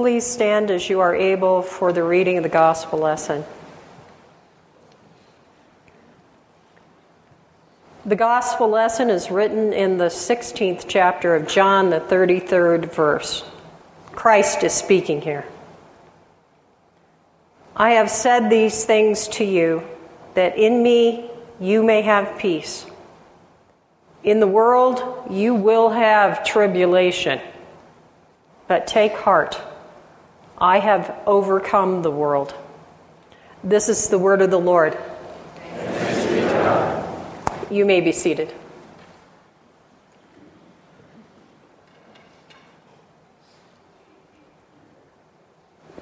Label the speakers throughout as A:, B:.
A: Please stand as you are able for the reading of the gospel lesson. The gospel lesson is written in the 16th chapter of John, the 33rd verse. Christ is speaking here. I have said these things to you that in me you may have peace. In the world you will have tribulation, but take heart. I have overcome the world. This is the word of the Lord. You may be seated.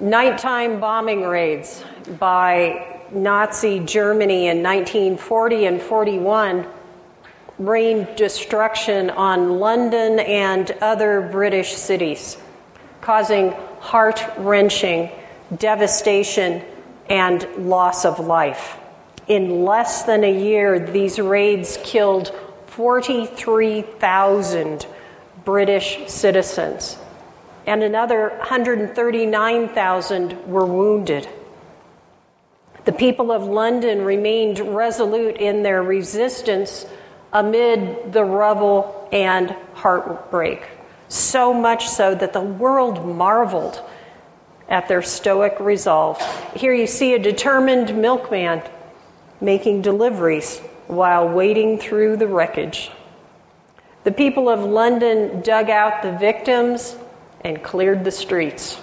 A: Nighttime bombing raids by Nazi Germany in 1940 and 41 rained destruction on London and other British cities, causing heart wrenching devastation and loss of life. In less than a year, these raids killed 43,000 British citizens, and another 139,000 were wounded. The people of London remained resolute in their resistance amid the rubble and heartbreak, so much so that the world marveled at their stoic resolve. Here you see a determined milkman making deliveries while wading through the wreckage. The people of London dug out the victims and cleared the streets,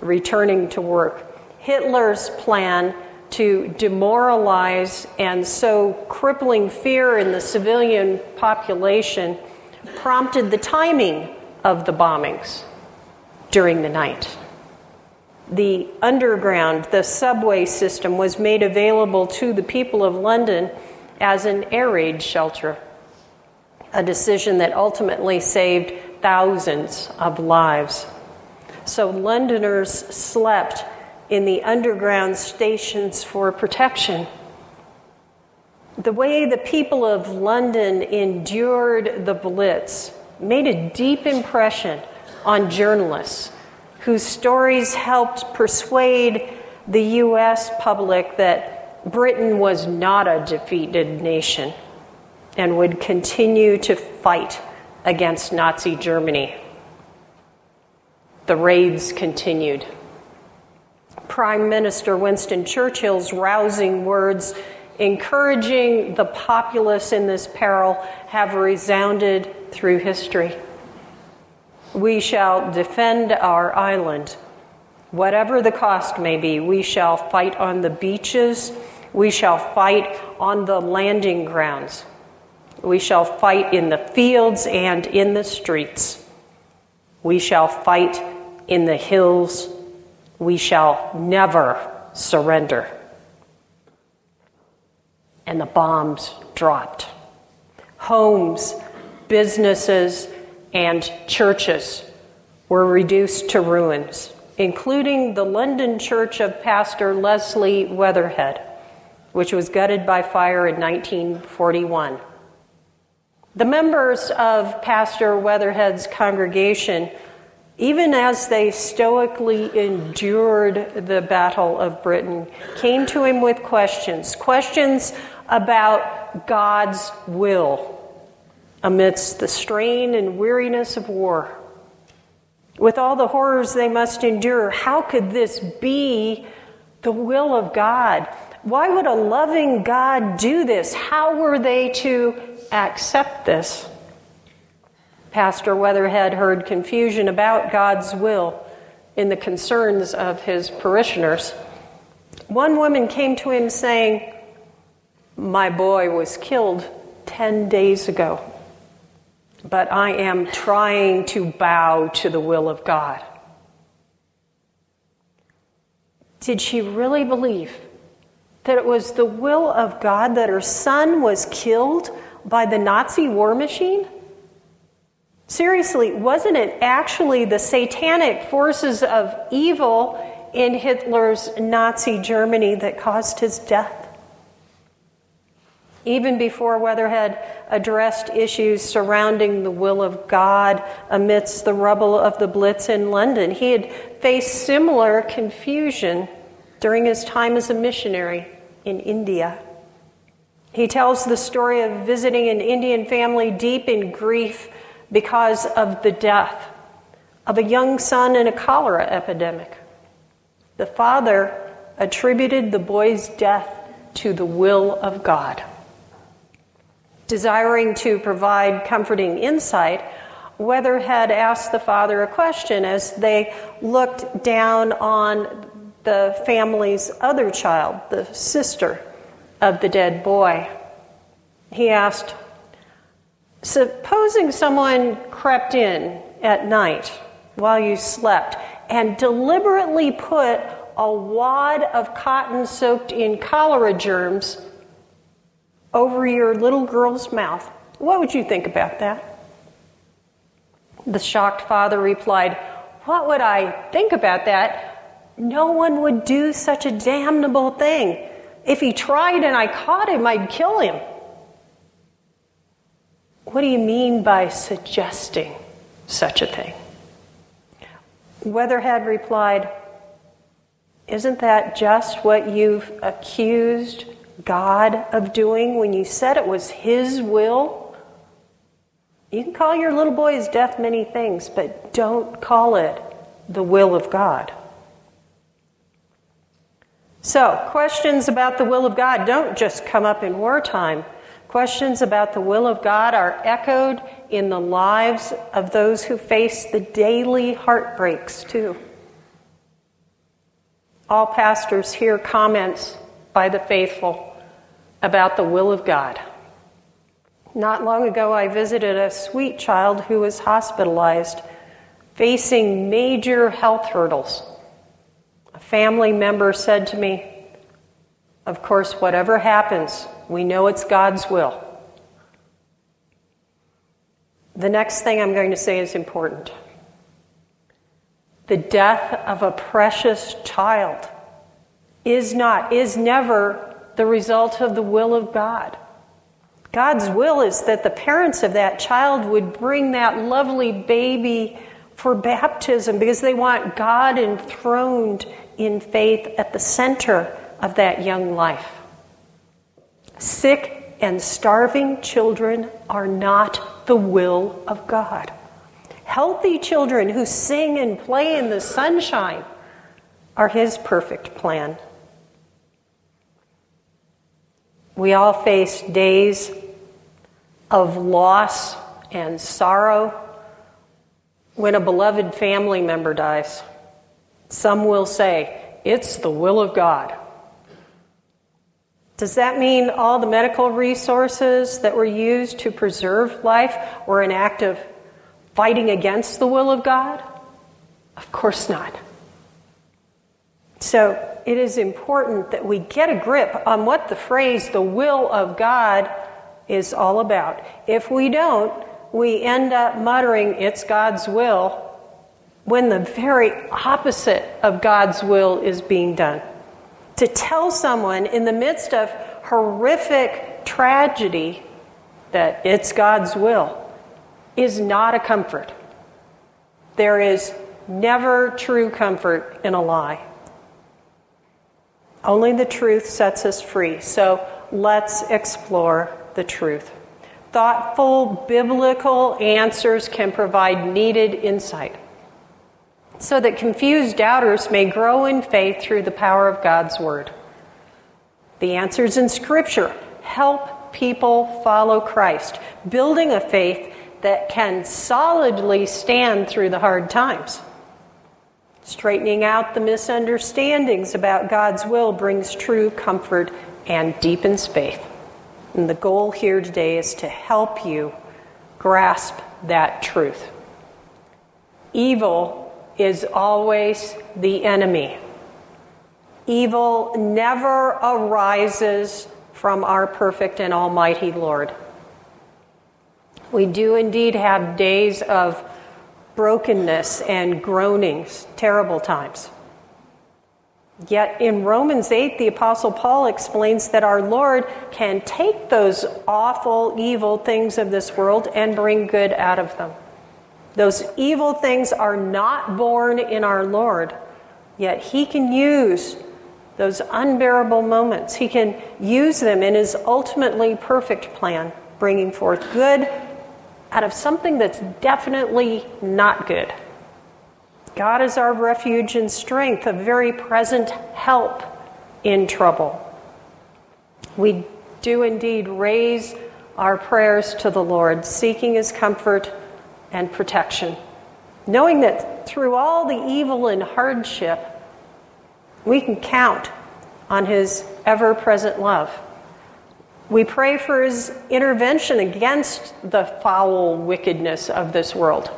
A: returning to work. Hitler's plan to demoralize and sow crippling fear in the civilian population prompted the timing of the bombings during the night the underground, the subway system, was made available to the people of London as an air raid shelter, a decision that ultimately saved thousands of lives. So Londoners slept in the underground stations for protection. The way the people of London endured the Blitz made a deep impression on journalists whose stories helped persuade the U.S. public that Britain was not a defeated nation and would continue to fight against Nazi Germany. The raids continued. Prime Minister Winston Churchill's rousing words encouraging the populace in this peril have resounded through history. We shall defend our island. Whatever the cost may be, we shall fight on the beaches. We shall fight on the landing grounds. We shall fight in the fields and in the streets. We shall fight in the hills. We shall never surrender. And the bombs dropped. Homes, businesses, and churches were reduced to ruins, including the London church of Pastor Leslie Weatherhead, which was gutted by fire in 1941. The members of Pastor Weatherhead's congregation, even as they stoically endured the Battle of Britain, came to him with questions questions about God's will amidst the strain and weariness of war. With all the horrors they must endure, how could this be the will of God? Why would a loving God do this? How were they to accept this? Pastor Weatherhead heard confusion about God's will in the concerns of his parishioners. One woman came to him saying, My boy was killed 10 days ago but I am trying to bow to the will of God. Did she really believe that it was the will of God that her son was killed by the Nazi war machine? Seriously, wasn't it actually the satanic forces of evil in Hitler's Nazi Germany that caused his death? Even before Weatherhead addressed issues surrounding the will of God amidst the rubble of the Blitz in London. He had faced similar confusion during his time as a missionary in India. He tells the story of visiting an Indian family deep in grief because of the death of a young son in a cholera epidemic. The father attributed the boy's death to the will of God. Desiring to provide comforting insight, Weatherhead asked the father a question as they looked down on the family's other child, the sister of the dead boy. He asked, Supposing someone crept in at night while you slept and deliberately put a wad of cotton soaked in cholera germs over your little girl's mouth. What would you think about that? The shocked father replied, What would I think about that? No one would do such a damnable thing. If he tried and I caught him, I'd kill him. What do you mean by suggesting such a thing? Weatherhead replied, Isn't that just what you've accused God of doing when you said it was His will? You can call your little boy's death many things, but don't call it the will of God. So, questions about the will of God don't just come up in wartime. Questions about the will of God are echoed in the lives of those who face the daily heartbreaks, too. All pastors hear comments by the faithful about the will of God. Not long ago, I visited a sweet child who was hospitalized, facing major health hurdles. A family member said to me, Of course, whatever happens, we know it's God's will. The next thing I'm going to say is important. The death of a precious child is not, is never the result of the will of God. God's will is that the parents of that child would bring that lovely baby for baptism because they want God enthroned in faith at the center of that young life. Sick and starving children are not the will of God. Healthy children who sing and play in the sunshine are His perfect plan. We all face days of loss and sorrow when a beloved family member dies. Some will say, It's the will of God. Does that mean all the medical resources that were used to preserve life were an act of fighting against the will of God? Of course not. So it is important that we get a grip on what the phrase the will of God is all about. If we don't, we end up muttering, it's God's will, when the very opposite of God's will is being done to tell someone in the midst of horrific tragedy that it's God's will is not a comfort. There is never true comfort in a lie. Only the truth sets us free. So let's explore the truth. Thoughtful biblical answers can provide needed insight so that confused doubters may grow in faith through the power of God's Word. The answers in Scripture help people follow Christ, building a faith that can solidly stand through the hard times. Straightening out the misunderstandings about God's will brings true comfort and deepens faith. And the goal here today is to help you grasp that truth. Evil is always the enemy. Evil never arises from our perfect and almighty Lord. We do indeed have days of brokenness and groanings, terrible times. Yet in Romans 8, the Apostle Paul explains that our Lord can take those awful, evil things of this world and bring good out of them. Those evil things are not born in our Lord, yet He can use those unbearable moments. He can use them in His ultimately perfect plan, bringing forth good out of something that's definitely not good. God is our refuge and strength, a very present help in trouble. We do indeed raise our prayers to the Lord, seeking his comfort and protection, knowing that through all the evil and hardship, we can count on his ever present love. We pray for his intervention against the foul wickedness of this world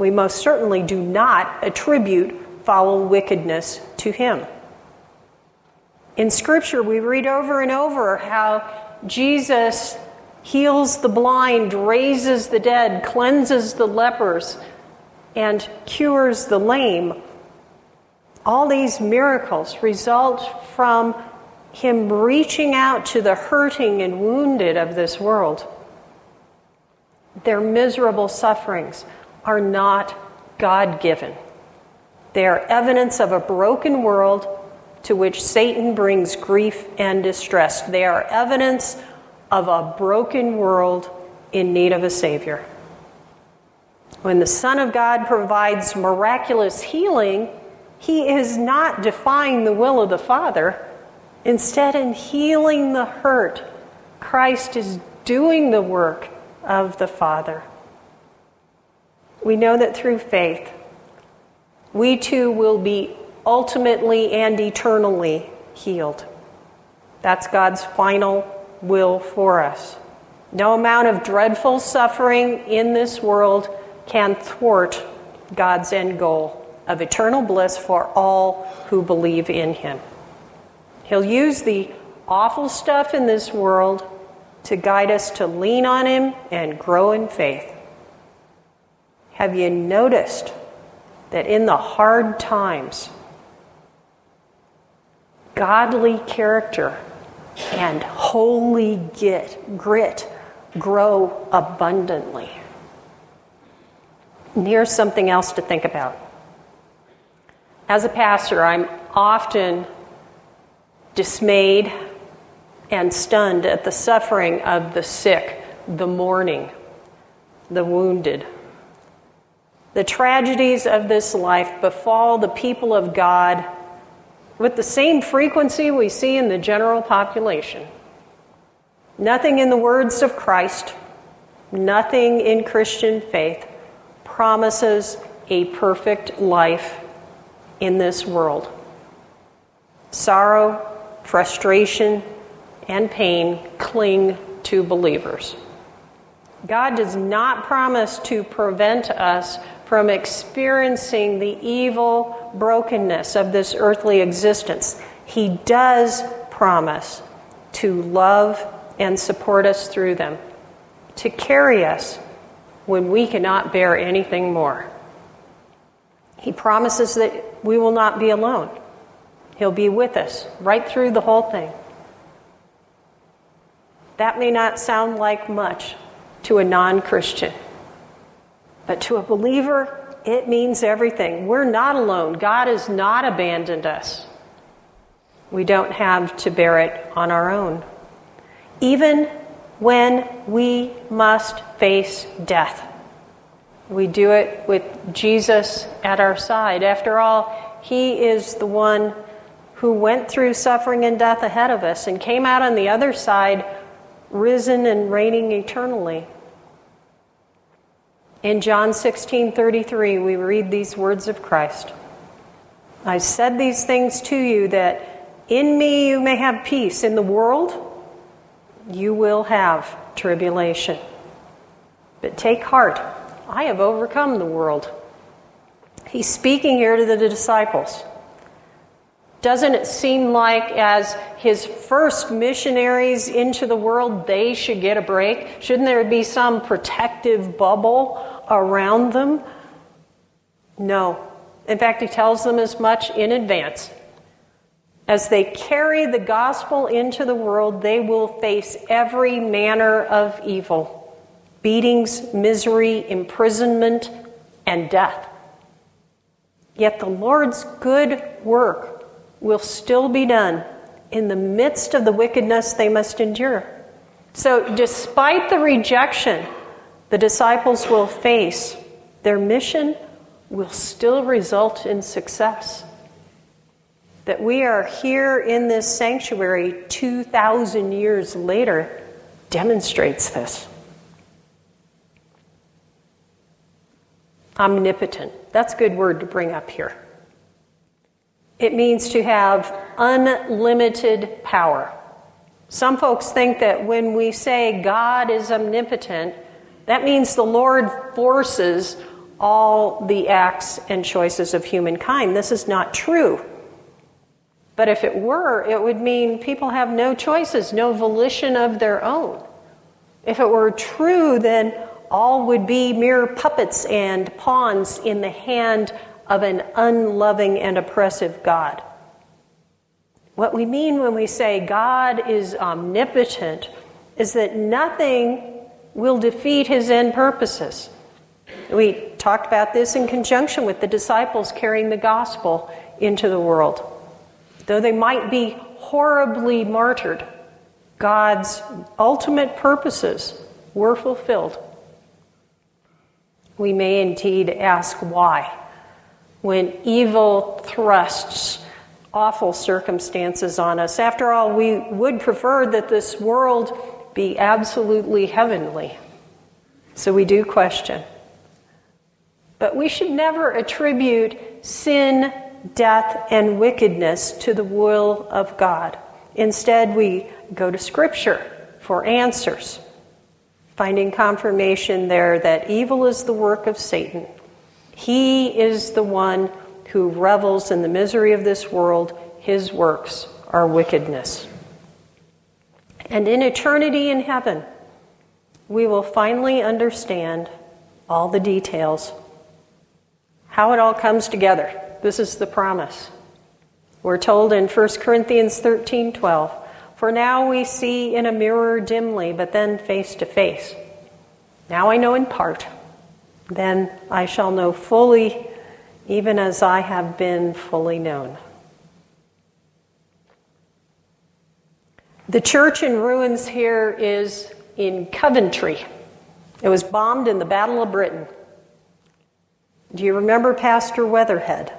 A: we most certainly do not attribute foul wickedness to him. In Scripture, we read over and over how Jesus heals the blind, raises the dead, cleanses the lepers, and cures the lame. All these miracles result from him reaching out to the hurting and wounded of this world. Their miserable sufferings are not God given. They are evidence of a broken world to which Satan brings grief and distress. They are evidence of a broken world in need of a Savior. When the Son of God provides miraculous healing, he is not defying the will of the Father. Instead, in healing the hurt, Christ is doing the work of the Father we know that through faith, we too will be ultimately and eternally healed. That's God's final will for us. No amount of dreadful suffering in this world can thwart God's end goal of eternal bliss for all who believe in Him. He'll use the awful stuff in this world to guide us to lean on Him and grow in faith. Have you noticed that in the hard times, godly character and holy grit, grit grow abundantly? And here's something else to think about. As a pastor, I'm often dismayed and stunned at the suffering of the sick, the mourning, the wounded. The tragedies of this life befall the people of God with the same frequency we see in the general population. Nothing in the words of Christ, nothing in Christian faith promises a perfect life in this world. Sorrow, frustration, and pain cling to believers. God does not promise to prevent us from experiencing the evil brokenness of this earthly existence. He does promise to love and support us through them, to carry us when we cannot bear anything more. He promises that we will not be alone. He'll be with us right through the whole thing. That may not sound like much to a non Christian. But to a believer, it means everything. We're not alone. God has not abandoned us. We don't have to bear it on our own. Even when we must face death, we do it with Jesus at our side. After all, He is the one who went through suffering and death ahead of us and came out on the other side, risen and reigning eternally. In John 16 33, we read these words of Christ I said these things to you that in me you may have peace. In the world, you will have tribulation. But take heart, I have overcome the world. He's speaking here to the disciples. Doesn't it seem like, as his first missionaries into the world, they should get a break? Shouldn't there be some protective bubble around them? No. In fact, he tells them as much in advance. As they carry the gospel into the world, they will face every manner of evil beatings, misery, imprisonment, and death. Yet the Lord's good work will still be done in the midst of the wickedness they must endure. So, despite the rejection the disciples will face, their mission will still result in success. That we are here in this sanctuary 2,000 years later demonstrates this. Omnipotent. That's a good word to bring up here. It means to have unlimited power. Some folks think that when we say God is omnipotent, that means the Lord forces all the acts and choices of humankind. This is not true. But if it were, it would mean people have no choices, no volition of their own. If it were true, then all would be mere puppets and pawns in the hand of an unloving and oppressive God. What we mean when we say God is omnipotent is that nothing will defeat his end purposes. We talked about this in conjunction with the disciples carrying the gospel into the world. Though they might be horribly martyred, God's ultimate purposes were fulfilled we may indeed ask why. When evil thrusts awful circumstances on us. After all, we would prefer that this world be absolutely heavenly. So we do question. But we should never attribute sin, death, and wickedness to the will of God. Instead, we go to Scripture for answers finding confirmation there that evil is the work of Satan. He is the one who revels in the misery of this world. His works are wickedness. And in eternity in heaven, we will finally understand all the details, how it all comes together. This is the promise. We're told in 1 Corinthians 13 12, for now we see in a mirror dimly, but then face to face. Now I know in part, then I shall know fully, even as I have been fully known. The church in ruins here is in Coventry. It was bombed in the Battle of Britain. Do you remember Pastor Weatherhead?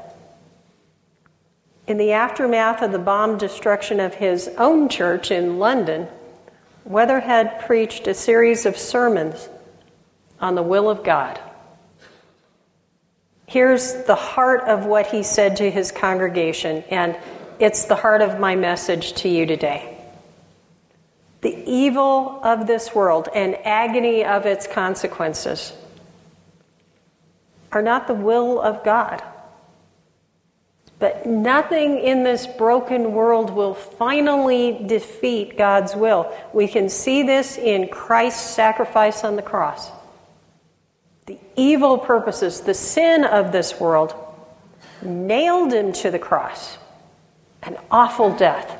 A: In the aftermath of the bomb destruction of his own church in London, Weatherhead preached a series of sermons on the will of God. Here's the heart of what he said to his congregation, and it's the heart of my message to you today. The evil of this world and agony of its consequences are not the will of God. But nothing in this broken world will finally defeat God's will. We can see this in Christ's sacrifice on the cross. Evil purposes, the sin of this world, nailed him to the cross. An awful death.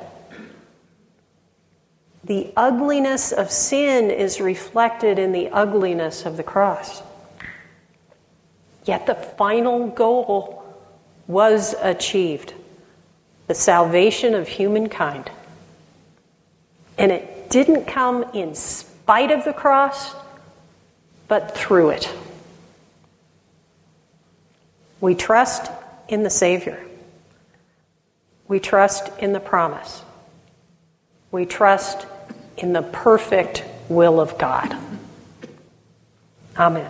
A: The ugliness of sin is reflected in the ugliness of the cross. Yet the final goal was achieved the salvation of humankind. And it didn't come in spite of the cross, but through it. We trust in the Savior. We trust in the promise. We trust in the perfect will of God. Amen.